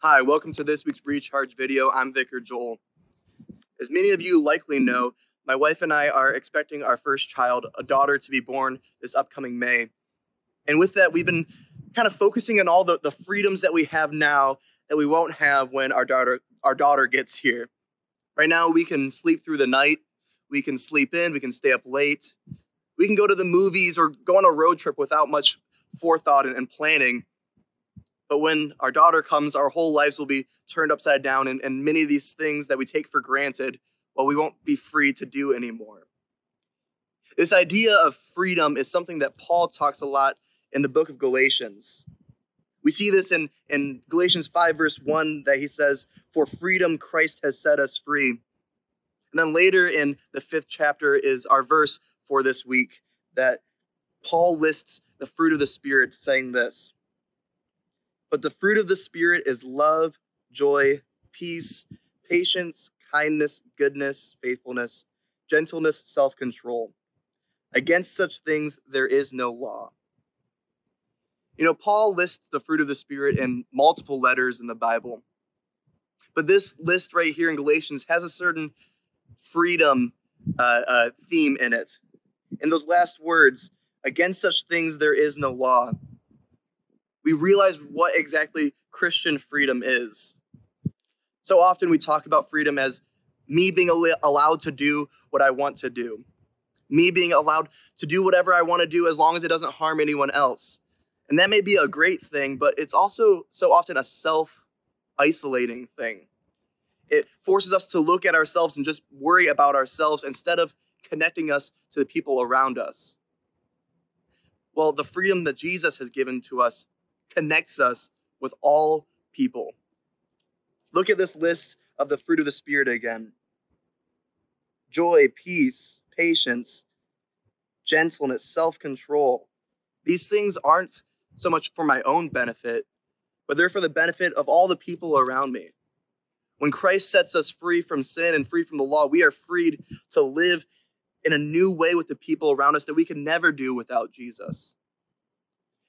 Hi, welcome to this week's Recharge video. I'm Vicar Joel. As many of you likely know, my wife and I are expecting our first child, a daughter, to be born this upcoming May. And with that, we've been kind of focusing on all the, the freedoms that we have now that we won't have when our daughter our daughter gets here. Right now, we can sleep through the night, we can sleep in, we can stay up late, we can go to the movies or go on a road trip without much forethought and, and planning. But when our daughter comes, our whole lives will be turned upside down, and, and many of these things that we take for granted, well, we won't be free to do anymore. This idea of freedom is something that Paul talks a lot in the book of Galatians. We see this in, in Galatians 5, verse 1, that he says, For freedom Christ has set us free. And then later in the fifth chapter is our verse for this week that Paul lists the fruit of the Spirit, saying this But the fruit of the Spirit is love, joy, peace, patience, kindness, goodness, faithfulness, gentleness, self control. Against such things there is no law. You know, Paul lists the fruit of the Spirit in multiple letters in the Bible. But this list right here in Galatians has a certain freedom uh, uh, theme in it. In those last words, against such things there is no law. We realize what exactly Christian freedom is. So often we talk about freedom as me being allowed to do what I want to do, me being allowed to do whatever I want to do as long as it doesn't harm anyone else. And that may be a great thing, but it's also so often a self isolating thing. It forces us to look at ourselves and just worry about ourselves instead of connecting us to the people around us. Well, the freedom that Jesus has given to us connects us with all people. Look at this list of the fruit of the Spirit again joy, peace, patience, gentleness, self control. These things aren't so much for my own benefit, but they're for the benefit of all the people around me. When Christ sets us free from sin and free from the law, we are freed to live in a new way with the people around us that we can never do without Jesus.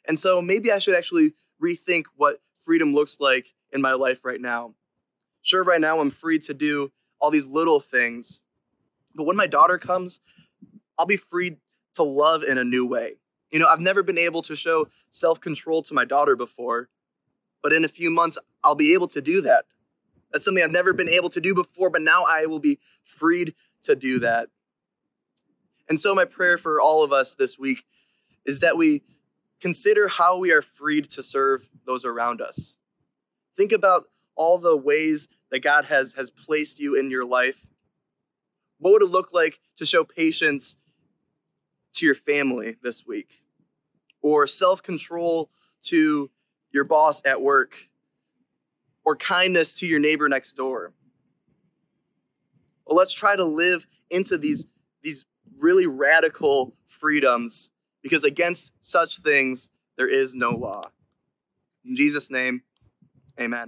And so maybe I should actually rethink what freedom looks like in my life right now. Sure, right now I'm free to do all these little things, but when my daughter comes, I'll be free to love in a new way. You know, I've never been able to show self control to my daughter before, but in a few months, I'll be able to do that. That's something I've never been able to do before, but now I will be freed to do that. And so, my prayer for all of us this week is that we consider how we are freed to serve those around us. Think about all the ways that God has, has placed you in your life. What would it look like to show patience to your family this week? Or self control to your boss at work? Or kindness to your neighbor next door? Well, let's try to live into these, these really radical freedoms because against such things there is no law. In Jesus' name, amen.